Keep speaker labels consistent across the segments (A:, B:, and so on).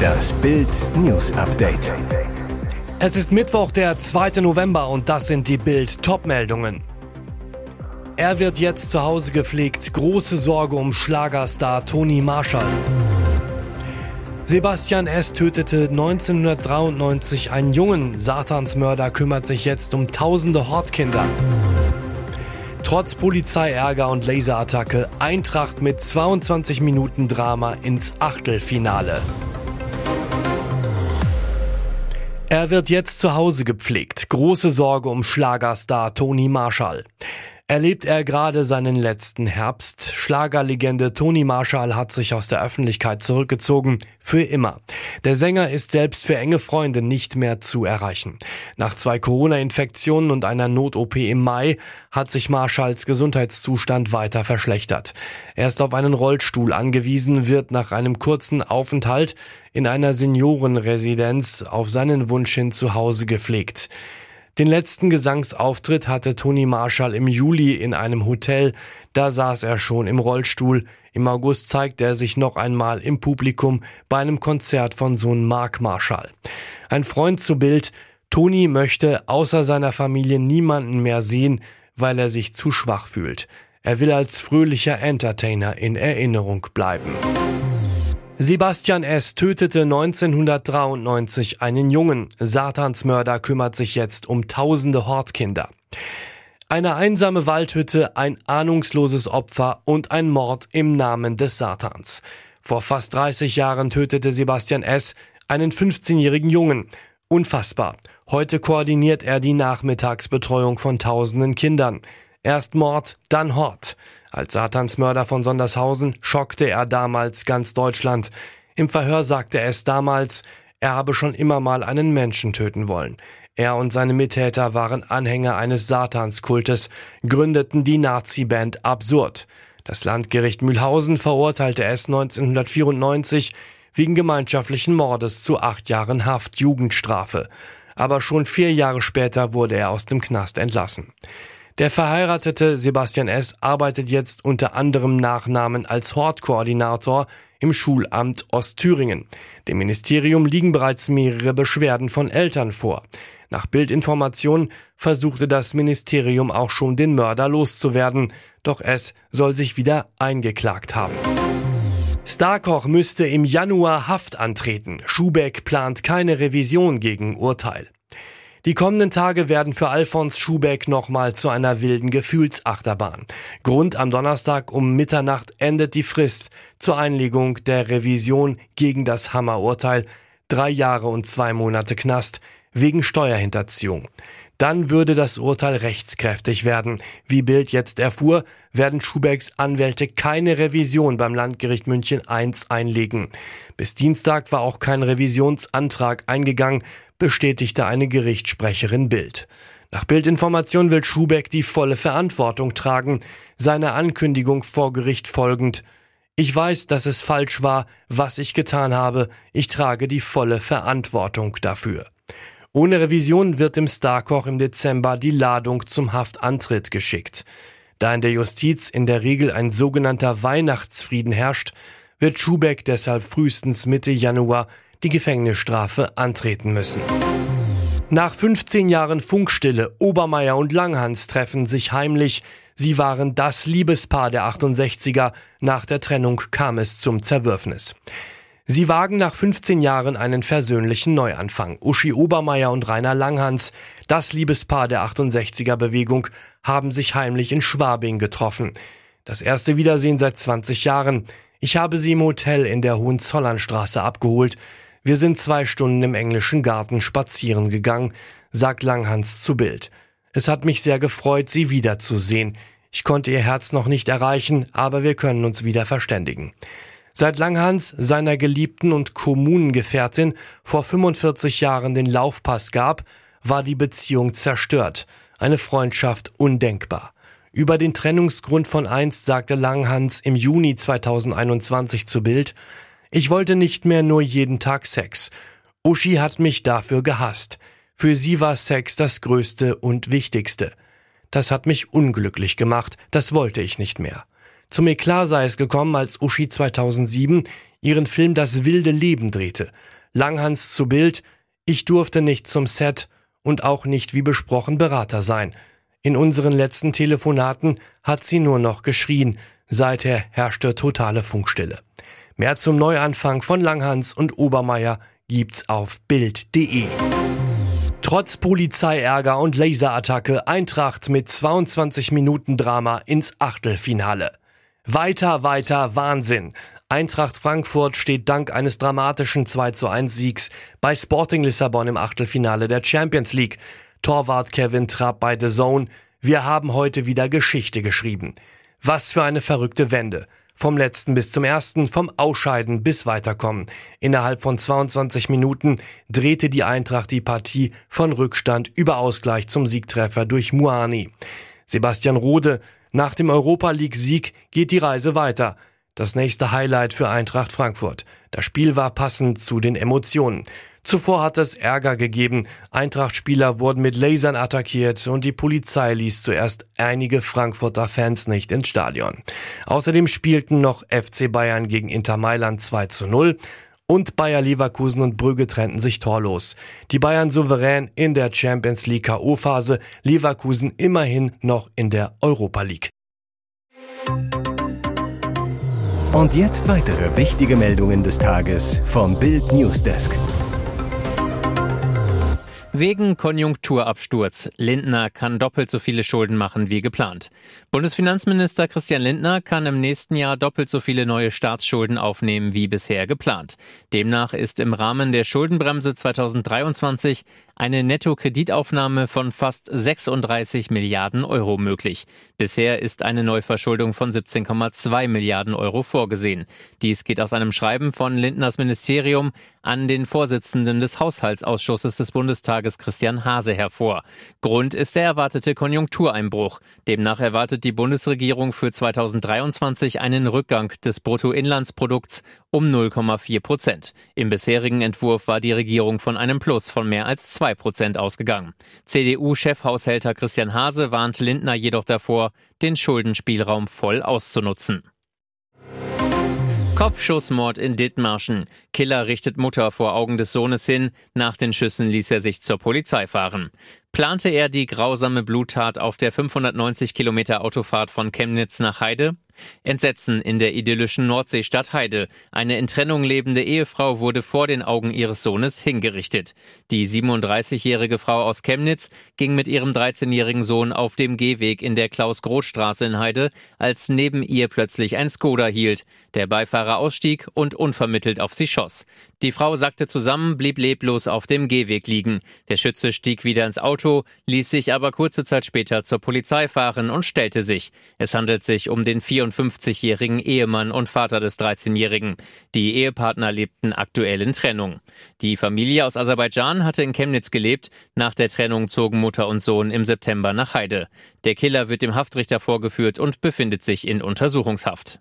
A: Das Bild News Update.
B: Es ist Mittwoch, der 2. November und das sind die Bild Topmeldungen. Er wird jetzt zu Hause gepflegt. Große Sorge um Schlagerstar Toni Marshall. Sebastian S. tötete 1993 einen Jungen. Satansmörder kümmert sich jetzt um tausende Hortkinder. Trotz Polizeiärger und Laserattacke Eintracht mit 22 Minuten Drama ins Achtelfinale. Er wird jetzt zu Hause gepflegt. Große Sorge um Schlagerstar Toni Marshall. Erlebt er gerade seinen letzten Herbst? Schlagerlegende Toni Marshall hat sich aus der Öffentlichkeit zurückgezogen. Für immer. Der Sänger ist selbst für enge Freunde nicht mehr zu erreichen. Nach zwei Corona-Infektionen und einer Not-OP im Mai hat sich Marshalls Gesundheitszustand weiter verschlechtert. Er ist auf einen Rollstuhl angewiesen, wird nach einem kurzen Aufenthalt in einer Seniorenresidenz auf seinen Wunsch hin zu Hause gepflegt. Den letzten Gesangsauftritt hatte Toni Marshall im Juli in einem Hotel. Da saß er schon im Rollstuhl. Im August zeigte er sich noch einmal im Publikum bei einem Konzert von Sohn Mark Marshall. Ein Freund zu Bild. Toni möchte außer seiner Familie niemanden mehr sehen, weil er sich zu schwach fühlt. Er will als fröhlicher Entertainer in Erinnerung bleiben. Sebastian S. tötete 1993 einen Jungen. Satansmörder kümmert sich jetzt um tausende Hortkinder. Eine einsame Waldhütte, ein ahnungsloses Opfer und ein Mord im Namen des Satans. Vor fast 30 Jahren tötete Sebastian S. einen 15-jährigen Jungen. Unfassbar. Heute koordiniert er die Nachmittagsbetreuung von tausenden Kindern. Erst Mord, dann Hort. Als Satansmörder von Sondershausen schockte er damals ganz Deutschland. Im Verhör sagte es damals, er habe schon immer mal einen Menschen töten wollen. Er und seine Mittäter waren Anhänger eines Satanskultes, gründeten die Nazi-Band Absurd. Das Landgericht Mühlhausen verurteilte es 1994 wegen gemeinschaftlichen Mordes zu acht Jahren Haft Jugendstrafe. Aber schon vier Jahre später wurde er aus dem Knast entlassen. Der verheiratete Sebastian S. arbeitet jetzt unter anderem Nachnamen als Hortkoordinator im Schulamt Ostthüringen. Dem Ministerium liegen bereits mehrere Beschwerden von Eltern vor. Nach Bildinformationen versuchte das Ministerium auch schon den Mörder loszuwerden, doch es soll sich wieder eingeklagt haben. Starkoch müsste im Januar Haft antreten. Schubeck plant keine Revision gegen Urteil. Die kommenden Tage werden für Alfons Schubeck nochmal zu einer wilden Gefühlsachterbahn. Grund am Donnerstag um Mitternacht endet die Frist zur Einlegung der Revision gegen das Hammerurteil. Drei Jahre und zwei Monate Knast wegen Steuerhinterziehung. Dann würde das Urteil rechtskräftig werden. Wie Bild jetzt erfuhr, werden Schubecks Anwälte keine Revision beim Landgericht München I einlegen. Bis Dienstag war auch kein Revisionsantrag eingegangen, bestätigte eine Gerichtssprecherin Bild. Nach Bildinformation will Schubeck die volle Verantwortung tragen, seiner Ankündigung vor Gericht folgend. Ich weiß, dass es falsch war, was ich getan habe. Ich trage die volle Verantwortung dafür. Ohne Revision wird dem Starkoch im Dezember die Ladung zum Haftantritt geschickt. Da in der Justiz in der Regel ein sogenannter Weihnachtsfrieden herrscht, wird Schubeck deshalb frühestens Mitte Januar die Gefängnisstrafe antreten müssen. Nach 15 Jahren Funkstille, Obermeier und Langhans treffen sich heimlich. Sie waren das Liebespaar der 68er. Nach der Trennung kam es zum Zerwürfnis. Sie wagen nach 15 Jahren einen versöhnlichen Neuanfang. Uschi Obermeier und Rainer Langhans, das Liebespaar der 68er Bewegung, haben sich heimlich in Schwabing getroffen. Das erste Wiedersehen seit 20 Jahren. Ich habe sie im Hotel in der Hohenzollernstraße abgeholt. Wir sind zwei Stunden im englischen Garten spazieren gegangen, sagt Langhans zu Bild. Es hat mich sehr gefreut, sie wiederzusehen. Ich konnte ihr Herz noch nicht erreichen, aber wir können uns wieder verständigen. Seit Langhans seiner Geliebten und Kommunengefährtin vor 45 Jahren den Laufpass gab, war die Beziehung zerstört, eine Freundschaft undenkbar. Über den Trennungsgrund von einst sagte Langhans im Juni 2021 zu Bild, ich wollte nicht mehr nur jeden Tag Sex. Uschi hat mich dafür gehasst. Für sie war Sex das Größte und Wichtigste. Das hat mich unglücklich gemacht, das wollte ich nicht mehr. Zum Eklat sei es gekommen, als Uschi 2007 ihren Film Das wilde Leben drehte. Langhans zu Bild, ich durfte nicht zum Set und auch nicht wie besprochen Berater sein. In unseren letzten Telefonaten hat sie nur noch geschrien. Seither herrschte totale Funkstille. Mehr zum Neuanfang von Langhans und Obermeier gibt's auf Bild.de. Trotz Polizeiärger und Laserattacke Eintracht mit 22 Minuten Drama ins Achtelfinale. Weiter, weiter Wahnsinn. Eintracht Frankfurt steht dank eines dramatischen 2 zu 1 Siegs bei Sporting Lissabon im Achtelfinale der Champions League. Torwart Kevin Trapp bei The Zone. Wir haben heute wieder Geschichte geschrieben. Was für eine verrückte Wende. Vom letzten bis zum ersten, vom Ausscheiden bis Weiterkommen. Innerhalb von 22 Minuten drehte die Eintracht die Partie von Rückstand über Ausgleich zum Siegtreffer durch Muani. Sebastian Rode, nach dem Europa League Sieg geht die Reise weiter. Das nächste Highlight für Eintracht Frankfurt. Das Spiel war passend zu den Emotionen. Zuvor hat es Ärger gegeben. Eintracht-Spieler wurden mit Lasern attackiert und die Polizei ließ zuerst einige Frankfurter Fans nicht ins Stadion. Außerdem spielten noch FC Bayern gegen Inter Mailand 2 zu 0 und Bayer Leverkusen und Brügge trennten sich torlos. Die Bayern souverän in der Champions League K.O.-Phase, Leverkusen immerhin noch in der Europa League.
A: Und jetzt weitere wichtige Meldungen des Tages vom Bild Newsdesk.
C: Wegen Konjunkturabsturz. Lindner kann doppelt so viele Schulden machen wie geplant. Bundesfinanzminister Christian Lindner kann im nächsten Jahr doppelt so viele neue Staatsschulden aufnehmen wie bisher geplant. Demnach ist im Rahmen der Schuldenbremse 2023 eine Nettokreditaufnahme von fast 36 Milliarden Euro möglich. Bisher ist eine Neuverschuldung von 17,2 Milliarden Euro vorgesehen. Dies geht aus einem Schreiben von Lindners Ministerium an den Vorsitzenden des Haushaltsausschusses des Bundestages Christian Hase hervor. Grund ist der erwartete Konjunktureinbruch. Demnach erwartet die Bundesregierung für 2023 einen Rückgang des Bruttoinlandsprodukts um 0,4 Prozent. Im bisherigen Entwurf war die Regierung von einem Plus von mehr als zwei Prozent ausgegangen. CDU-Chefhaushälter Christian Hase warnt Lindner jedoch davor, den Schuldenspielraum voll auszunutzen. Kopfschussmord in Dithmarschen. Killer richtet Mutter vor Augen des Sohnes hin. Nach den Schüssen ließ er sich zur Polizei fahren. Plante er die grausame Bluttat auf der 590 Kilometer Autofahrt von Chemnitz nach Heide? Entsetzen in der idyllischen Nordseestadt Heide. Eine in Trennung lebende Ehefrau wurde vor den Augen ihres Sohnes hingerichtet. Die 37-jährige Frau aus Chemnitz ging mit ihrem 13-jährigen Sohn auf dem Gehweg in der Klaus-Groth-Straße in Heide, als neben ihr plötzlich ein Skoda hielt. Der Beifahrer ausstieg und unvermittelt auf sie schoss. Die Frau sackte zusammen, blieb leblos auf dem Gehweg liegen. Der Schütze stieg wieder ins Auto, ließ sich aber kurze Zeit später zur Polizei fahren und stellte sich. Es handelt sich um den 54-jährigen Ehemann und Vater des 13-jährigen. Die Ehepartner lebten aktuell in Trennung. Die Familie aus Aserbaidschan hatte in Chemnitz gelebt. Nach der Trennung zogen Mutter und Sohn im September nach Heide. Der Killer wird dem Haftrichter vorgeführt und befindet sich in Untersuchungshaft.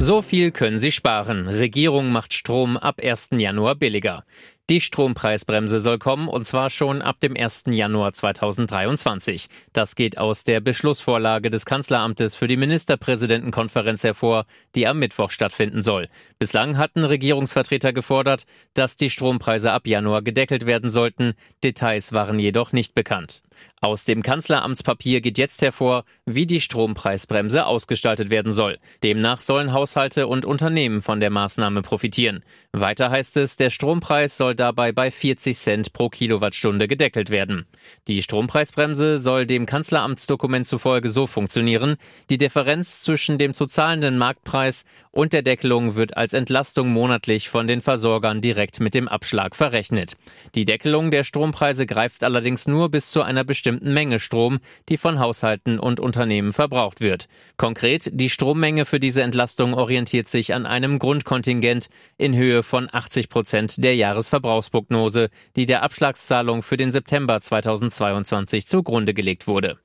C: So viel können Sie sparen. Regierung macht Strom ab 1. Januar billiger. Die Strompreisbremse soll kommen und zwar schon ab dem 1. Januar 2023. Das geht aus der Beschlussvorlage des Kanzleramtes für die Ministerpräsidentenkonferenz hervor, die am Mittwoch stattfinden soll. Bislang hatten Regierungsvertreter gefordert, dass die Strompreise ab Januar gedeckelt werden sollten. Details waren jedoch nicht bekannt. Aus dem Kanzleramtspapier geht jetzt hervor, wie die Strompreisbremse ausgestaltet werden soll. Demnach sollen Haushalte und Unternehmen von der Maßnahme profitieren. Weiter heißt es, der Strompreis soll dabei bei 40 Cent pro Kilowattstunde gedeckelt werden. Die Strompreisbremse soll dem Kanzleramtsdokument zufolge so funktionieren, die Differenz zwischen dem zu zahlenden Marktpreis und der Deckelung wird als Entlastung monatlich von den Versorgern direkt mit dem Abschlag verrechnet. Die Deckelung der Strompreise greift allerdings nur bis zu einer bestimmten Menge Strom, die von Haushalten und Unternehmen verbraucht wird. Konkret, die Strommenge für diese Entlastung orientiert sich an einem Grundkontingent in Höhe von 80 Prozent der Jahresverbrauchsprognose, die der Abschlagszahlung für den September 2022 zugrunde gelegt wurde.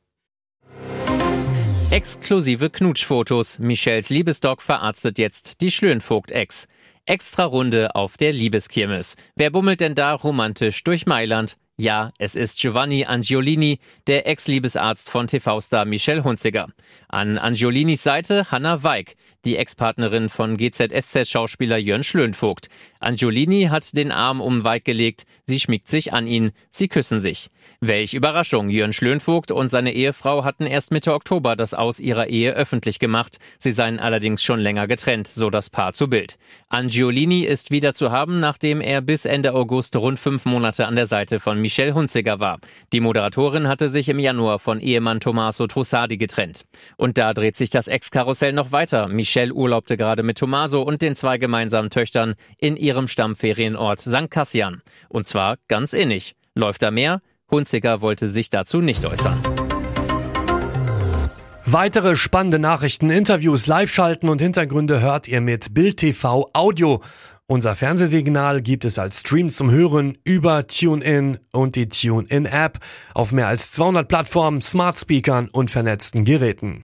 C: Exklusive Knutschfotos. Michels Liebesdog verarztet jetzt die Schlönvogt-Ex. Extra Runde auf der Liebeskirmes. Wer bummelt denn da romantisch durch Mailand? Ja, es ist Giovanni Angiolini, der Ex-Liebesarzt von TV-Star Michelle Hunziger. An Angiolinis Seite Hanna Weig, die Ex-Partnerin von GZSZ-Schauspieler Jörn Schlönvogt. Angiolini hat den Arm um Weig gelegt, sie schmiegt sich an ihn, sie küssen sich. Welch Überraschung, Jörn Schlönvogt und seine Ehefrau hatten erst Mitte Oktober das Aus ihrer Ehe öffentlich gemacht. Sie seien allerdings schon länger getrennt, so das Paar zu Bild. Angiolini ist wieder zu haben, nachdem er bis Ende August rund fünf Monate an der Seite von Michelle Hunziger war. Die Moderatorin hatte sich im Januar von Ehemann Tommaso Trussardi getrennt. Und da dreht sich das Ex-Karussell noch weiter. Michelle urlaubte gerade mit Tommaso und den zwei gemeinsamen Töchtern in ihrem Stammferienort St. Cassian. Und zwar ganz innig. Läuft da mehr? Hunziker wollte sich dazu nicht äußern.
B: Weitere spannende Nachrichten, Interviews, Live-Schalten und Hintergründe hört ihr mit Bild TV Audio. Unser Fernsehsignal gibt es als Stream zum Hören über TuneIn und die TuneIn-App auf mehr als 200 Plattformen, Smart Speakern und vernetzten Geräten.